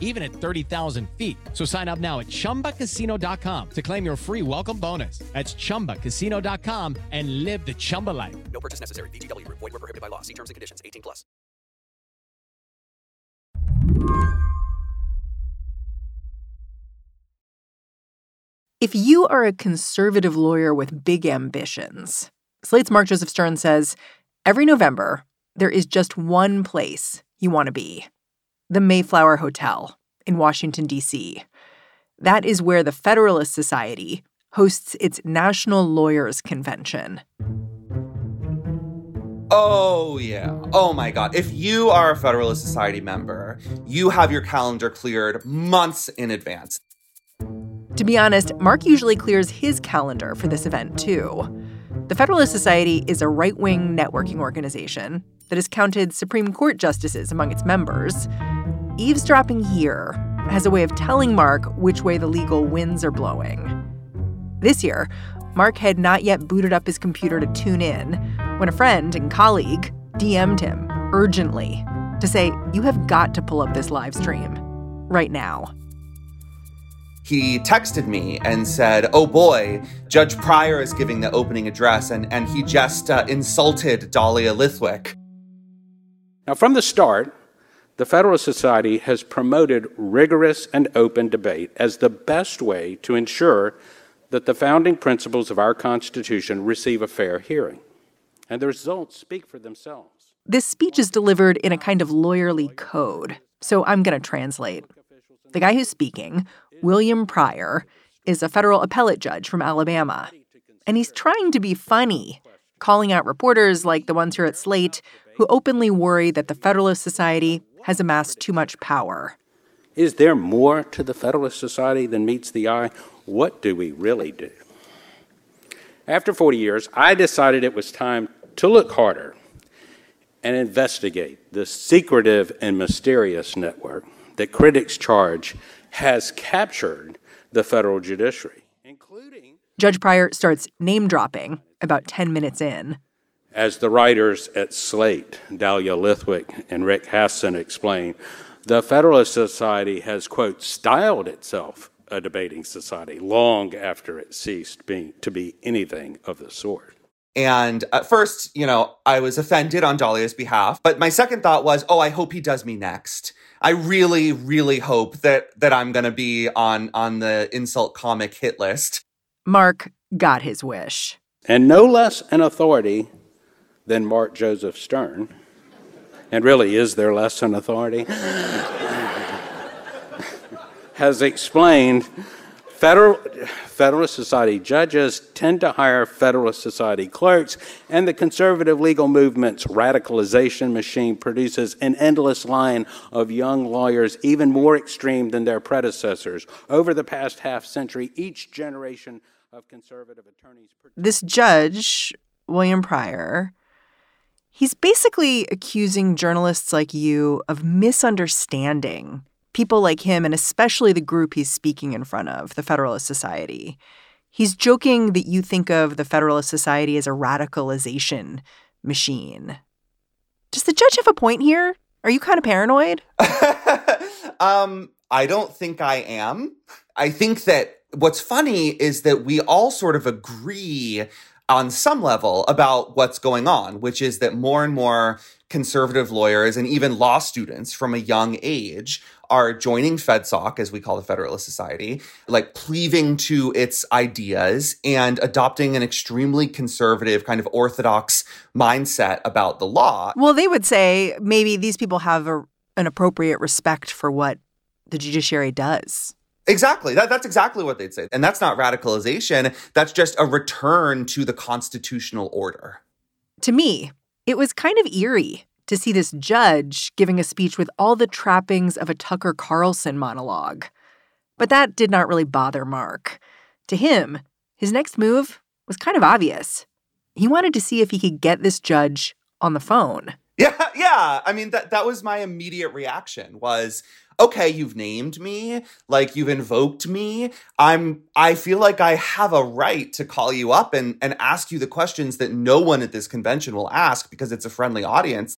even at 30,000 feet. So sign up now at chumbacasino.com to claim your free welcome bonus. That's chumbacasino.com and live the Chumba life. No purchase necessary. VGW Group. Void were prohibited by law. See terms and conditions. 18 plus. If you are a conservative lawyer with big ambitions, Slate's Mark Joseph Stern says every November, there is just one place you want to be the Mayflower Hotel in Washington, D.C. That is where the Federalist Society hosts its National Lawyers Convention. Oh, yeah. Oh, my God. If you are a Federalist Society member, you have your calendar cleared months in advance. To be honest, Mark usually clears his calendar for this event, too. The Federalist Society is a right wing networking organization that has counted Supreme Court justices among its members. Eavesdropping here has a way of telling Mark which way the legal winds are blowing. This year, Mark had not yet booted up his computer to tune in when a friend and colleague DM'd him urgently to say, You have got to pull up this live stream right now. He texted me and said, Oh boy, Judge Pryor is giving the opening address, and, and he just uh, insulted Dahlia Lithwick. Now, from the start, the Federalist Society has promoted rigorous and open debate as the best way to ensure that the founding principles of our Constitution receive a fair hearing. And the results speak for themselves. This speech is delivered in a kind of lawyerly code, so I'm going to translate. The guy who's speaking, William Pryor, is a federal appellate judge from Alabama. And he's trying to be funny, calling out reporters like the ones here at Slate who openly worry that the Federalist Society has amassed too much power. Is there more to the Federalist Society than meets the eye? What do we really do? After 40 years, I decided it was time to look harder and investigate the secretive and mysterious network that critics charge has captured the federal judiciary, including. Judge Pryor starts name dropping about 10 minutes in. As the writers at Slate, Dahlia Lithwick and Rick Hasen explain, the Federalist Society has, quote, styled itself a debating society long after it ceased being to be anything of the sort. And at first, you know, I was offended on Dahlia's behalf, but my second thought was, oh, I hope he does me next. I really, really hope that that I'm gonna be on on the insult comic hit list. Mark got his wish. And no less an authority than Mark Joseph Stern. And really, is there less an authority? has explained Federal, Federalist Society judges tend to hire Federalist Society clerks, and the conservative legal movement's radicalization machine produces an endless line of young lawyers, even more extreme than their predecessors. Over the past half century, each generation of conservative attorneys. This judge, William Pryor, he's basically accusing journalists like you of misunderstanding people like him, and especially the group he's speaking in front of, the Federalist Society. He's joking that you think of the Federalist Society as a radicalization machine. Does the judge have a point here? Are you kind of paranoid? um, I don't think I am. I think that what's funny is that we all sort of agree on some level about what's going on, which is that more and more conservative lawyers and even law students from a young age are joining FedSoc, as we call the Federalist Society, like cleaving to its ideas and adopting an extremely conservative, kind of orthodox mindset about the law. Well, they would say maybe these people have a, an appropriate respect for what the judiciary does. Exactly. That, that's exactly what they'd say. And that's not radicalization. That's just a return to the constitutional order. To me, it was kind of eerie to see this judge giving a speech with all the trappings of a Tucker Carlson monologue. But that did not really bother Mark. To him, his next move was kind of obvious. He wanted to see if he could get this judge on the phone. Yeah, yeah. I mean that that was my immediate reaction was okay, you've named me, like you've invoked me. I'm I feel like I have a right to call you up and and ask you the questions that no one at this convention will ask because it's a friendly audience.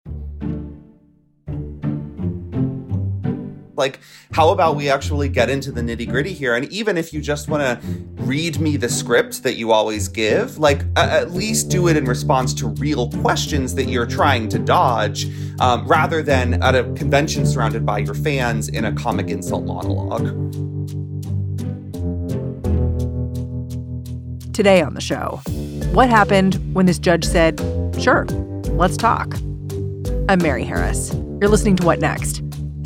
Like, how about we actually get into the nitty gritty here? And even if you just want to read me the script that you always give, like, at least do it in response to real questions that you're trying to dodge, um, rather than at a convention surrounded by your fans in a comic insult monologue. Today on the show, what happened when this judge said, Sure, let's talk? I'm Mary Harris. You're listening to What Next?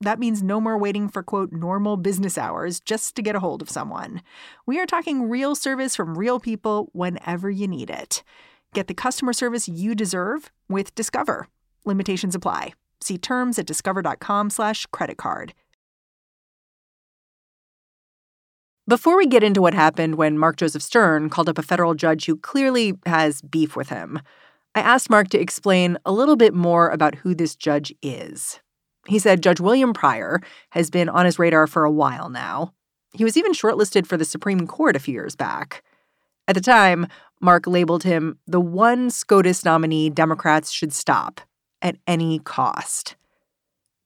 that means no more waiting for quote normal business hours just to get a hold of someone. We are talking real service from real people whenever you need it. Get the customer service you deserve with Discover. Limitations apply. See terms at discover.com/slash credit card. Before we get into what happened when Mark Joseph Stern called up a federal judge who clearly has beef with him, I asked Mark to explain a little bit more about who this judge is. He said Judge William Pryor has been on his radar for a while now. He was even shortlisted for the Supreme Court a few years back. At the time, Mark labeled him the one SCOTUS nominee Democrats should stop at any cost.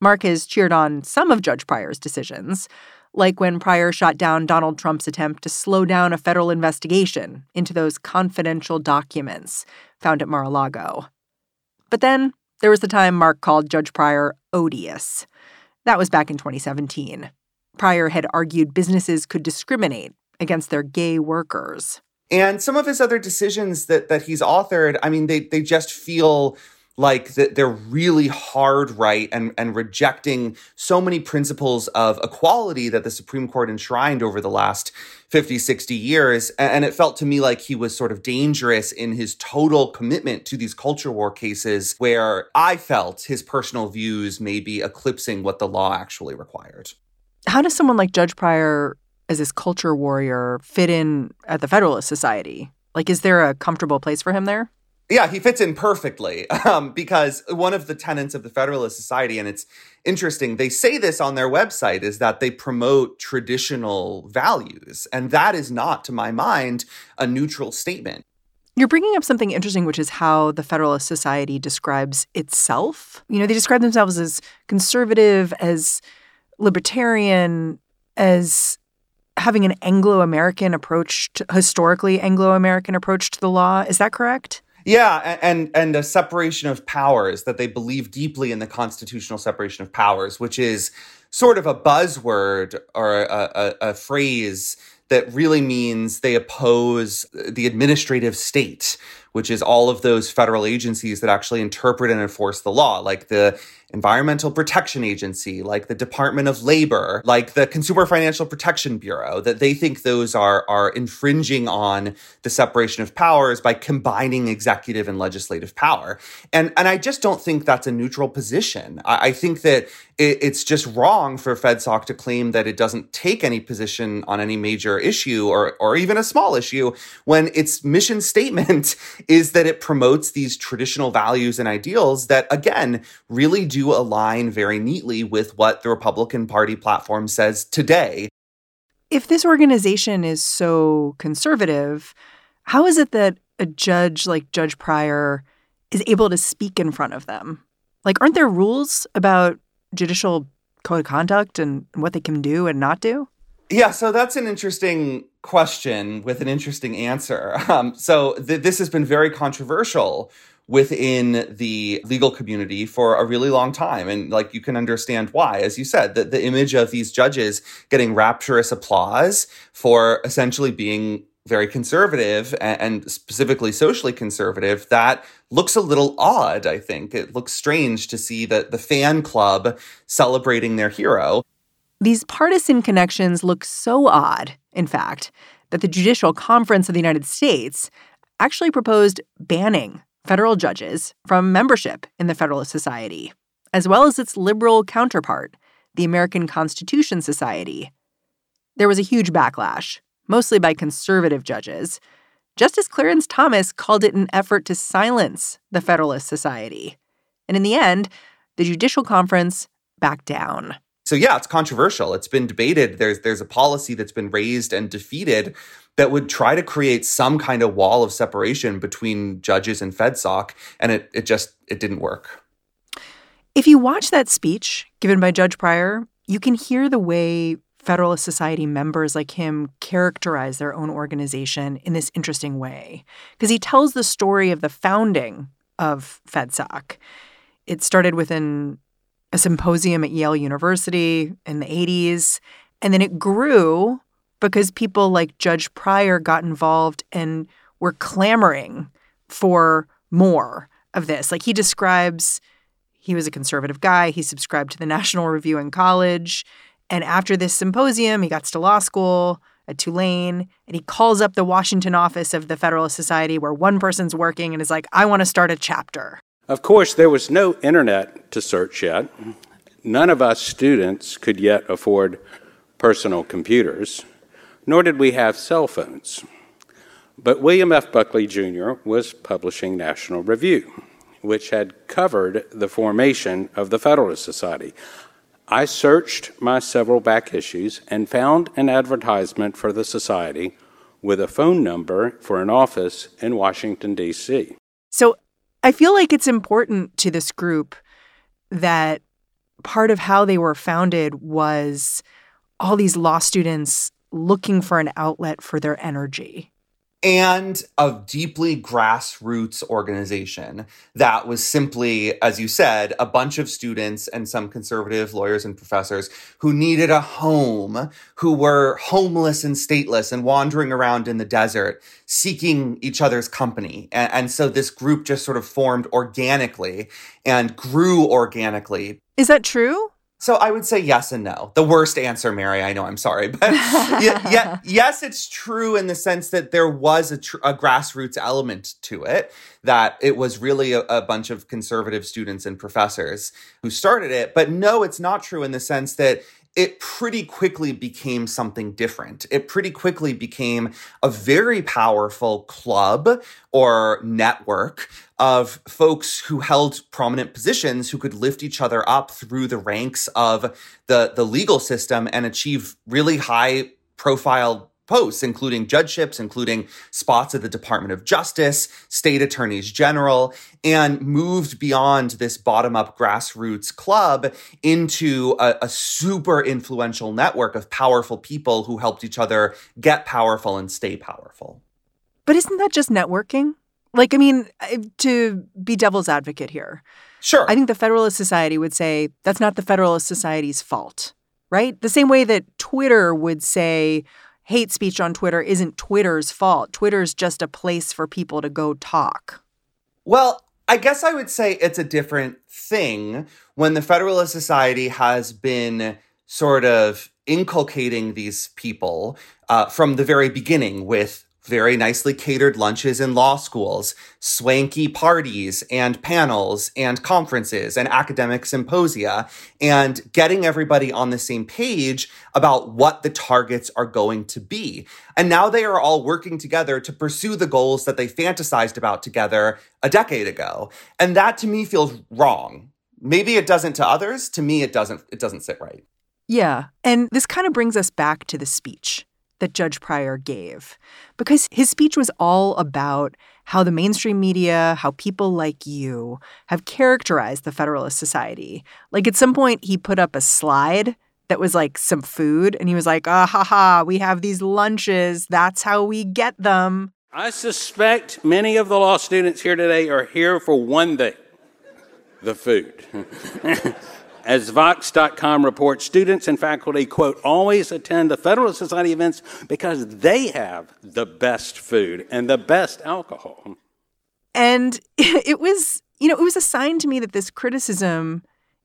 Mark has cheered on some of Judge Pryor's decisions, like when Pryor shot down Donald Trump's attempt to slow down a federal investigation into those confidential documents found at Mar a Lago. But then there was the time Mark called Judge Pryor odious. That was back in 2017. Pryor had argued businesses could discriminate against their gay workers. And some of his other decisions that that he's authored, I mean, they they just feel like they're really hard right and, and rejecting so many principles of equality that the Supreme Court enshrined over the last 50, 60 years. And it felt to me like he was sort of dangerous in his total commitment to these culture war cases, where I felt his personal views may be eclipsing what the law actually required. How does someone like Judge Pryor, as this culture warrior, fit in at the Federalist Society? Like, is there a comfortable place for him there? Yeah, he fits in perfectly um, because one of the tenets of the Federalist Society, and it's interesting, they say this on their website, is that they promote traditional values. And that is not, to my mind, a neutral statement. You're bringing up something interesting, which is how the Federalist Society describes itself. You know, they describe themselves as conservative, as libertarian, as having an Anglo American approach, to, historically Anglo American approach to the law. Is that correct? Yeah, and and a separation of powers that they believe deeply in the constitutional separation of powers, which is sort of a buzzword or a, a, a phrase that really means they oppose the administrative state, which is all of those federal agencies that actually interpret and enforce the law, like the Environmental Protection Agency, like the Department of Labor, like the Consumer Financial Protection Bureau, that they think those are, are infringing on the separation of powers by combining executive and legislative power. And, and I just don't think that's a neutral position. I, I think that it, it's just wrong for FedSoc to claim that it doesn't take any position on any major issue or, or even a small issue when its mission statement is that it promotes these traditional values and ideals that, again, really do align very neatly with what the Republican Party platform says today. If this organization is so conservative, how is it that a judge like Judge Pryor is able to speak in front of them? Like, aren't there rules about judicial code of conduct and what they can do and not do? Yeah, so that's an interesting question with an interesting answer. Um, so th- this has been very controversial within the legal community for a really long time. And like you can understand why, as you said, that the image of these judges getting rapturous applause for essentially being very conservative and specifically socially conservative, that looks a little odd, I think. It looks strange to see that the fan club celebrating their hero. These partisan connections look so odd, in fact, that the Judicial Conference of the United States actually proposed banning federal judges from membership in the Federalist Society, as well as its liberal counterpart, the American Constitution Society. There was a huge backlash, mostly by conservative judges. Justice Clarence Thomas called it an effort to silence the Federalist Society. And in the end, the Judicial Conference backed down. So yeah, it's controversial. It's been debated. There's there's a policy that's been raised and defeated that would try to create some kind of wall of separation between judges and FedSoc, and it it just it didn't work. If you watch that speech given by Judge Pryor, you can hear the way Federalist Society members like him characterize their own organization in this interesting way. Because he tells the story of the founding of FedSoc. It started within a symposium at Yale University in the 80s, and then it grew because people like Judge Pryor got involved and were clamoring for more of this. Like he describes, he was a conservative guy, he subscribed to the National Review in college. And after this symposium, he got to law school at Tulane and he calls up the Washington office of the Federalist Society where one person's working and is like, I want to start a chapter. Of course, there was no internet to search yet. None of us students could yet afford personal computers, nor did we have cell phones. But William F. Buckley Jr. was publishing National Review, which had covered the formation of the Federalist Society. I searched my several back issues and found an advertisement for the Society with a phone number for an office in Washington, D.C. So I feel like it's important to this group that part of how they were founded was all these law students looking for an outlet for their energy and a deeply grassroots organization that was simply, as you said, a bunch of students and some conservative lawyers and professors who needed a home, who were homeless and stateless and wandering around in the desert, seeking each other's company. And, and so this group just sort of formed organically and grew organically. Is that true? So I would say yes and no. The worst answer, Mary. I know. I'm sorry, but yeah, yes, it's true in the sense that there was a, tr- a grassroots element to it. That it was really a, a bunch of conservative students and professors who started it. But no, it's not true in the sense that it pretty quickly became something different. It pretty quickly became a very powerful club or network of folks who held prominent positions who could lift each other up through the ranks of the, the legal system and achieve really high profile posts, including judgeships, including spots at the Department of Justice, state attorneys general, and moved beyond this bottom up grassroots club into a, a, super influential network of powerful people who helped each other get powerful and stay powerful. But isn't that just networking? Like, I mean, to be devil's advocate here. Sure. I think the Federalist Society would say that's not the Federalist Society's fault, right? The same way that Twitter would say, hate speech on Twitter isn't Twitter's fault. Twitter's just a place for people to go talk. Well, I guess I would say it's a different thing when the Federalist Society has been sort of inculcating these people uh, from the very beginning with very nicely catered lunches in law schools, swanky parties and panels and conferences and academic symposia, and getting everybody on the same page about what the targets are going to be. And now they are all working together to pursue the goals that they fantasized about together a decade ago. And that to me feels wrong. Maybe it doesn't to others. To me, it doesn't, it doesn't sit right. Yeah. And this kind of brings us back to the speech that Judge Pryor gave because his speech was all about how the mainstream media, how people like you have characterized the Federalist Society. Like at some point, he put up a slide that was like some food, and he was like, ah, ha, ha, we have these lunches. That's how we get them. I suspect many of the law students here today are here for one thing the food. As Vox.com reports, students and faculty, quote, always attend the Federalist Society events because they have the best food and the best alcohol. And it was, you know, it was a sign to me that this criticism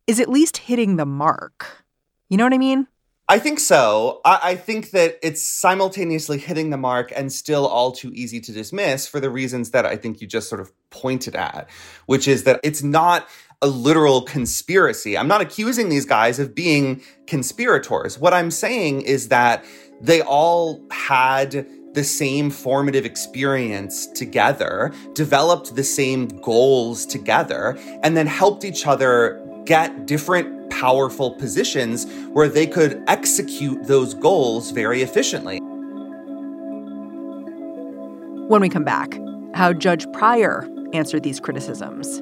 is at least hitting the mark. You know what I mean? I think so. I, I, think that it's simultaneously hitting the mark and still all too easy to dismiss for the reasons that I think you just sort of pointed at, which is that it's not a literal conspiracy. I'm not accusing these guys of being conspirators. What I'm saying is that they all had the same formative experience together, developed the same goals together, and then helped each other get different powerful positions where they could execute those goals very efficiently. When we come back, how Judge Pryor answered these criticisms.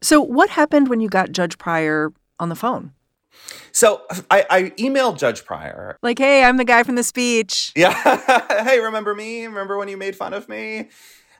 So, what happened when you got Judge Pryor on the phone? So I, I, emailed Judge Pryor. Like, hey, I'm the guy from the speech. Yeah. hey, remember me? Remember when you made fun of me?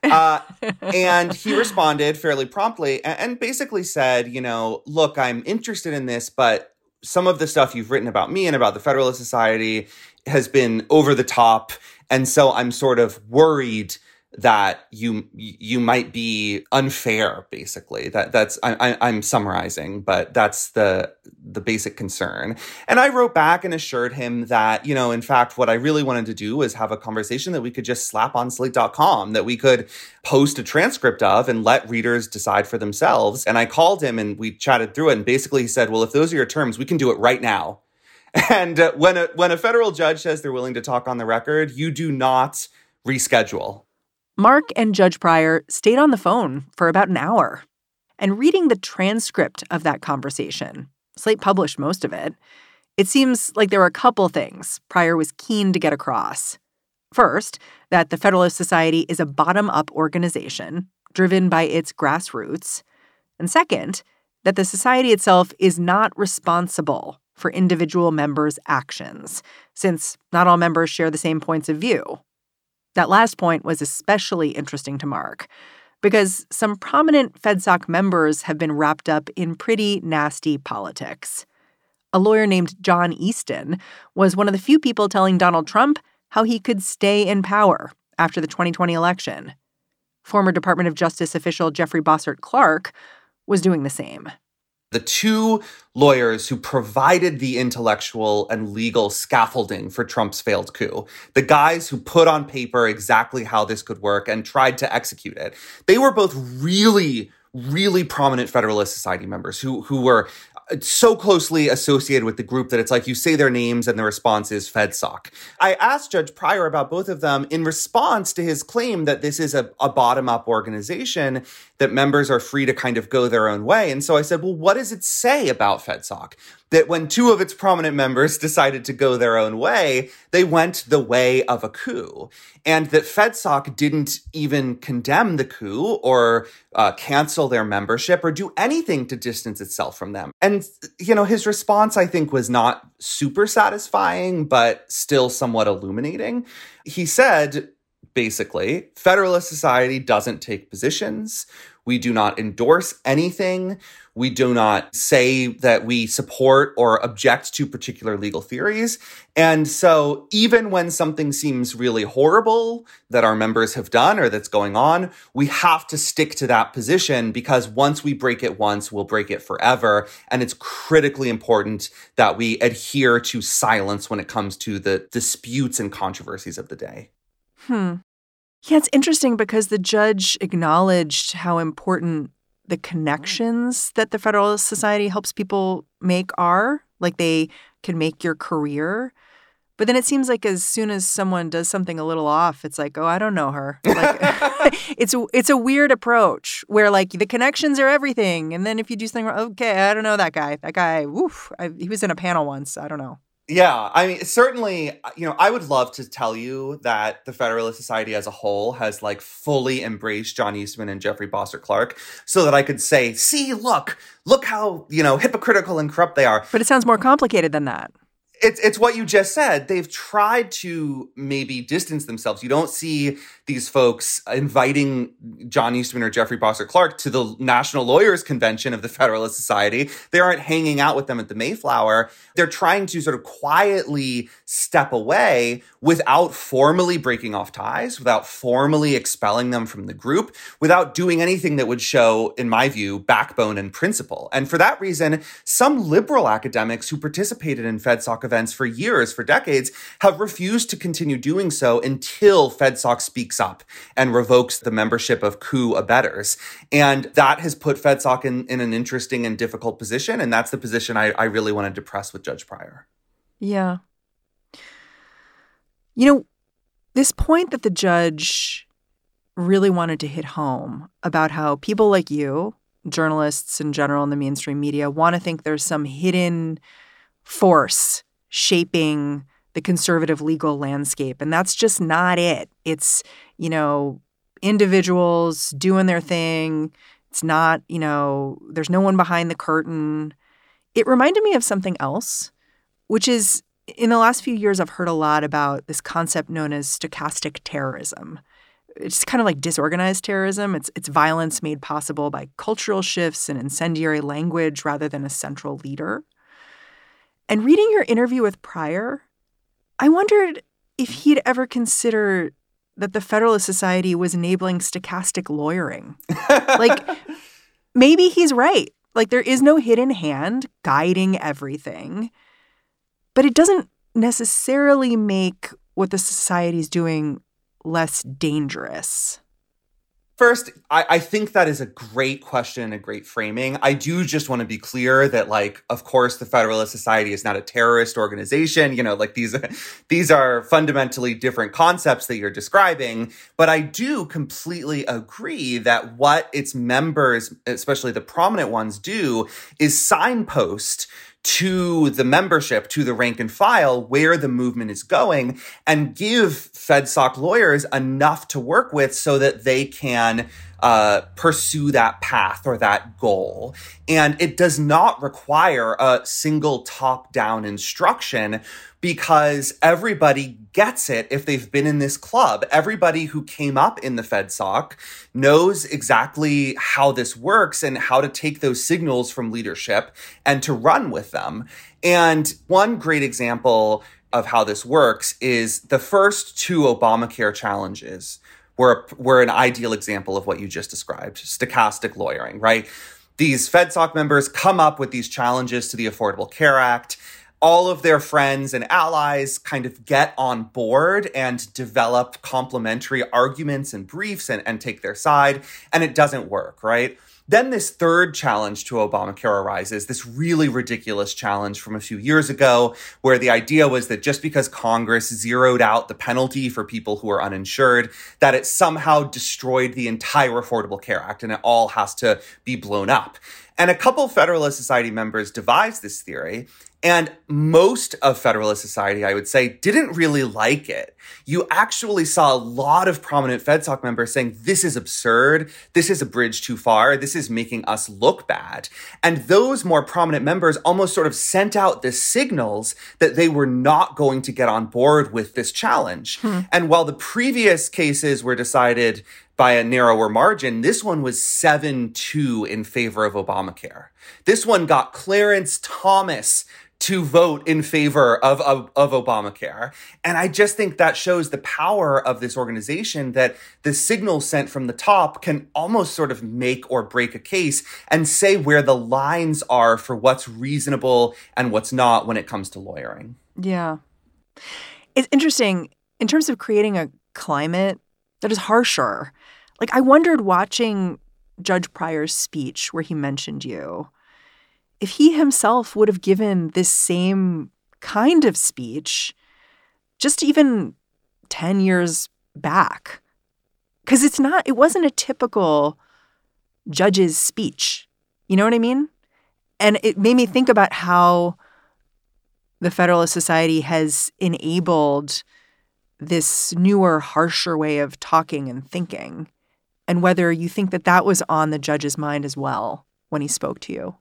Uh, and he responded fairly promptly and, and basically said, you know, look, I'm interested in this, but some of the stuff you've written about me and about the Federalist Society has been over the top. And so I'm sort of worried that you you might be unfair basically. That that's I, i'm summarizing but that's the the basic concern. And i wrote back and assured him that you know in fact what i really wanted to do was have a conversation that we could just slap on slate.com that we could post a transcript of and let readers decide for themselves. And i called him and we chatted through it and basically he said well if those are your terms we can do it right now. And uh, when a when a federal judge says they're willing to talk on the record you do not reschedule Mark and Judge Pryor stayed on the phone for about an hour. And reading the transcript of that conversation, Slate published most of it, it seems like there were a couple things Pryor was keen to get across. First, that the Federalist Society is a bottom up organization driven by its grassroots. And second, that the society itself is not responsible for individual members' actions, since not all members share the same points of view. That last point was especially interesting to Mark because some prominent FedSoc members have been wrapped up in pretty nasty politics. A lawyer named John Eastman was one of the few people telling Donald Trump how he could stay in power after the 2020 election. Former Department of Justice official Jeffrey Bossert Clark was doing the same the two lawyers who provided the intellectual and legal scaffolding for Trump's failed coup, the guys who put on paper exactly how this could work and tried to execute it, they were both really, really prominent Federalist Society members who who were uh, so closely associated with the group that it's like you say their names and the response is FedSoc. I asked Judge Pryor about both of them in response to his claim that this is a, a bottom up organization, that members are free to kind of go their own way. And so I said, well, what does it say about FedSoc? that when two of its prominent members decided to go their own way, they went the way of a coup. And that FedSoc didn't even condemn the coup or uh, cancel their membership or do anything to distance itself from them. And, you know, his response, I think, was not super satisfying, but still somewhat illuminating. He said, basically, Federalist Society doesn't take positions. We do not endorse anything. We do not say that we support or object to particular legal theories. And so even when something seems really horrible that our members have done or that's going on, we have to stick to that position because once we break it once, we'll break it forever. And it's critically important that we adhere to silence when it comes to the disputes and controversies of the day. Hmm. Yeah, it's interesting because the judge acknowledged how important the mm-hmm. connections that the Federalist Society helps people make are. Like they can make your career. But then it seems like as soon as someone does something a little off, it's like, oh, I don't know her. Like, it's a, it's a weird approach where like the connections are everything, and then if you do something wrong, okay, I don't know that guy. That guy, woof, I, he was in a panel once. I don't know. Yeah, I mean, certainly, uh, you know, I would love to tell you that the Federalist Society as a whole has like fully embraced John Eastman and Jeffrey Bossert Clark so that I could say, see, look, look how, you know, hypocritical and corrupt they are. But it sounds more complicated than that. It's, it's what you just said. They've tried to maybe distance themselves. You don't see these folks inviting John Eastman or Jeffrey Bossert Clark to the National Lawyers Convention of the Federalist Society. They aren't hanging out with them at the Mayflower. They're trying to sort of quietly step away without formally breaking off ties, without formally expelling them from the group, without doing anything that would show, in my view, backbone and principle. And for that reason, some liberal academics who participated in FedSoc events for years, for decades, have refused to continue doing so until FedSoc speaks up and revokes the membership of coup abettors. And that has put FedSoc in, in an interesting and difficult position. And that's the position I, I really wanted to press with Judge Pryor. Yeah. You know, this point that the judge really wanted to hit home about how people like you, journalists in general in the mainstream media, want to think there's some hidden force shaping the conservative legal landscape. And that's just not it. It's, you know, individuals doing their thing. It's not, you know, there's no one behind the curtain. It reminded me of something else, which is in the last few years, I've heard a lot about this concept known as stochastic terrorism. It's kind of like disorganized terrorism. It's it's violence made possible by cultural shifts and incendiary language rather than a central leader. And reading your interview with Pryor, I wondered if he'd ever consider that the Federalist Society was enabling stochastic lawyering. like maybe he's right. Like there is no hidden hand guiding everything. But it doesn't necessarily make what the society is doing less dangerous. First, I, I, think that is a great question and a great framing. I do just want to be clear that, like, of course, the Federalist Society is not a terrorist organization. You know, like these, these are fundamentally different concepts that you're describing. But I do completely agree that what its members, especially the prominent ones, do is signpost to the membership, to the rank and file, where the movement is going, and give FedSoc lawyers enough to work with so that they can uh, pursue that path or that goal. And it does not require a single top down instruction because everybody gets it if they've been in this club. Everybody who came up in the FedSoc knows exactly how this works and how to take those signals from leadership and to run with them. And one great example of how this works is the first two Obamacare challenges were, were an ideal example of what you just described stochastic lawyering, right? These FedSoc members come up with these challenges to the Affordable Care Act all of their friends and allies kind of get on board and develop complementary arguments and briefs and, and take their side, and it doesn't work, right? Then this third challenge to Obamacare arises, this really ridiculous challenge from a few years ago, where the idea was that just because Congress zeroed out the penalty for people who are uninsured, that it somehow destroyed the entire Affordable Care Act and it all has to be blown up. And a couple Federalist Society members devised this theory, and most of Federalist Society, I would say, didn't really like it. You actually saw a lot of prominent FedSoc members saying, this is absurd. This is a bridge too far. This is making us look bad. And those more prominent members almost sort of sent out the signals that they were not going to get on board with this challenge. Hmm. And while the previous cases were decided by a narrower margin. This one was 7 2 in favor of Obamacare. This one got Clarence Thomas to vote in favor of, of, of Obamacare. And I just think that shows the power of this organization that the signal sent from the top can almost sort of make or break a case and say where the lines are for what's reasonable and what's not when it comes to lawyering. Yeah. It's interesting in terms of creating a climate that is harsher. Like, I wondered watching Judge Pryor's speech where he mentioned you if he himself would have given this same kind of speech just even 10 years back. Because it's not, it wasn't a typical judge's speech. You know what I mean? And it made me think about how the Federalist Society has enabled this newer, harsher way of talking and thinking, and whether you think that that was on the judge's mind as well when he spoke to you.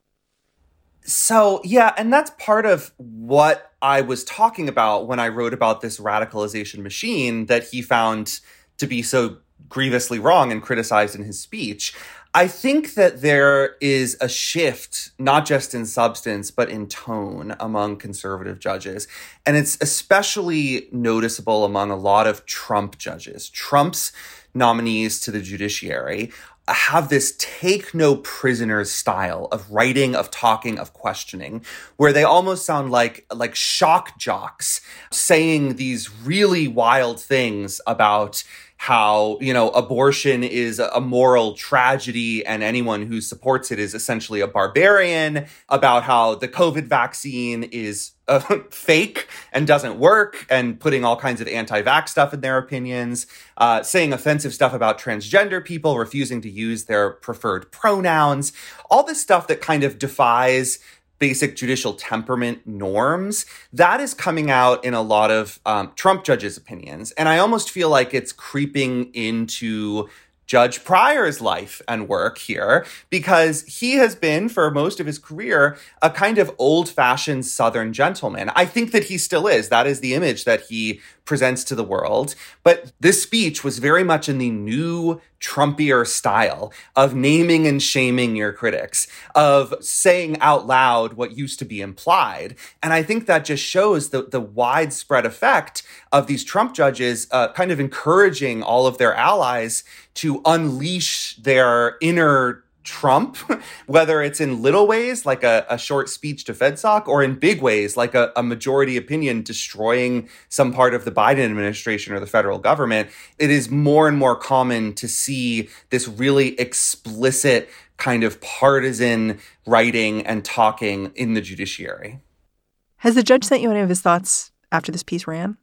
So, yeah, and that's part of what I was talking about when I wrote about this radicalization machine that he found to be so grievously wrong and criticized in his speech. I think that there is a shift, not just in substance, but in tone among conservative judges. And it's especially noticeable among a lot of Trump judges. Trump's nominees to the judiciary have this take no prisoners style of writing of talking of questioning where they almost sound like like shock jocks saying these really wild things about how you know abortion is a moral tragedy and anyone who supports it is essentially a barbarian about how the covid vaccine is uh, fake and doesn't work and putting all kinds of anti-vax stuff in their opinions uh, saying offensive stuff about transgender people refusing to use their preferred pronouns. All this stuff that kind of defies basic judicial temperament norms, that is coming out in a lot of um, Trump judges' opinions. And I almost feel like it's creeping into Judge Pryor's life and work here because he has been, for most of his career, a kind of old fashioned Southern gentleman. I think that he still is. That is the image that he presents to the world. But this speech was very much in the new Trumpier style of naming and shaming your critics, of saying out loud what used to be implied. And I think that just shows the, the widespread effect of these Trump judges uh, kind of encouraging all of their allies to unleash their inner Trump, whether it's in little ways like a, a short speech to FedSoc or in big ways like a, a, majority opinion destroying some part of the Biden administration or the federal government, it is more and more common to see this really explicit kind of partisan writing and talking in the judiciary. Has the judge sent you any of his thoughts after this piece ran?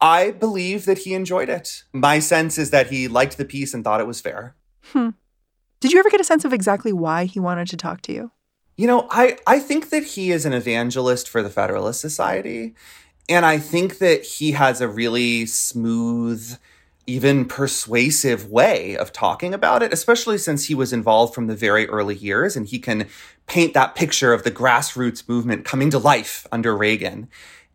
I believe that he enjoyed it. My sense is that he liked the piece and thought it was fair. Hmm. Did you ever get a sense of exactly why he wanted to talk to you? You know, I, I think that he is an evangelist for the Federalist Society. And I think that he has a really smooth, even persuasive way of talking about it, especially since he was involved from the very early years and he can paint that picture of the grassroots movement coming to life under Reagan.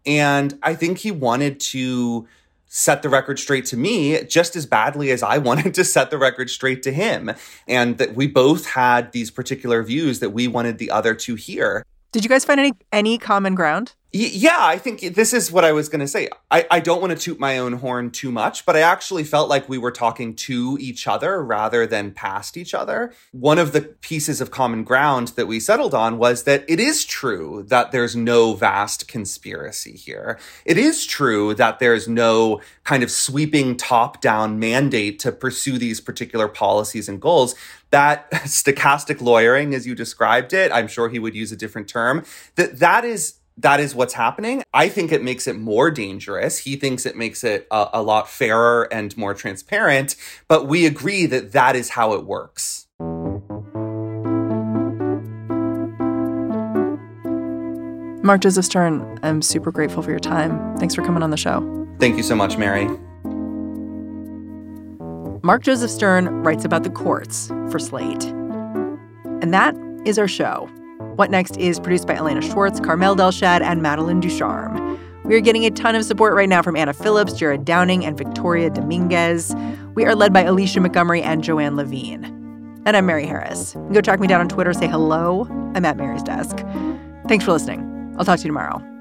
And I think he wanted to set the record straight to me just as badly as I wanted to set the record straight to him. And that we both had these particular views that we wanted the other to hear. Did you guys find any any common ground? Yeah, I think this is what I was going to say. I, I don't want to toot my own horn too much, but I actually felt like we were talking to each other rather than past each other. One of the pieces of common ground that we settled on was that it is true that there's no vast conspiracy here. It is true that there's no kind of sweeping top down mandate to pursue these particular policies and goals that stochastic lawyering as you described it i'm sure he would use a different term that that is that is what's happening. I think it makes it more dangerous. He thinks it makes it a, a, lot fairer and more transparent, but we agree that that is how it works. Mark Joseph Stern, I'm super grateful for your time. Thanks for coming on the show. Thank you so much, Mary. Mark Joseph Stern writes about the courts for Slate. And that is our show. What Next is produced by Elena Schwartz, Carmel Delshad, and Madeline Ducharme. We are getting a ton of support right now from Anna Phillips, Jared Downing, and Victoria Dominguez. We are led by Alicia Montgomery and Joanne Levine. And I'm Mary Harris. Go track me down on Twitter, say hello. I'm at Mary's desk. Thanks for listening. I'll talk to you tomorrow.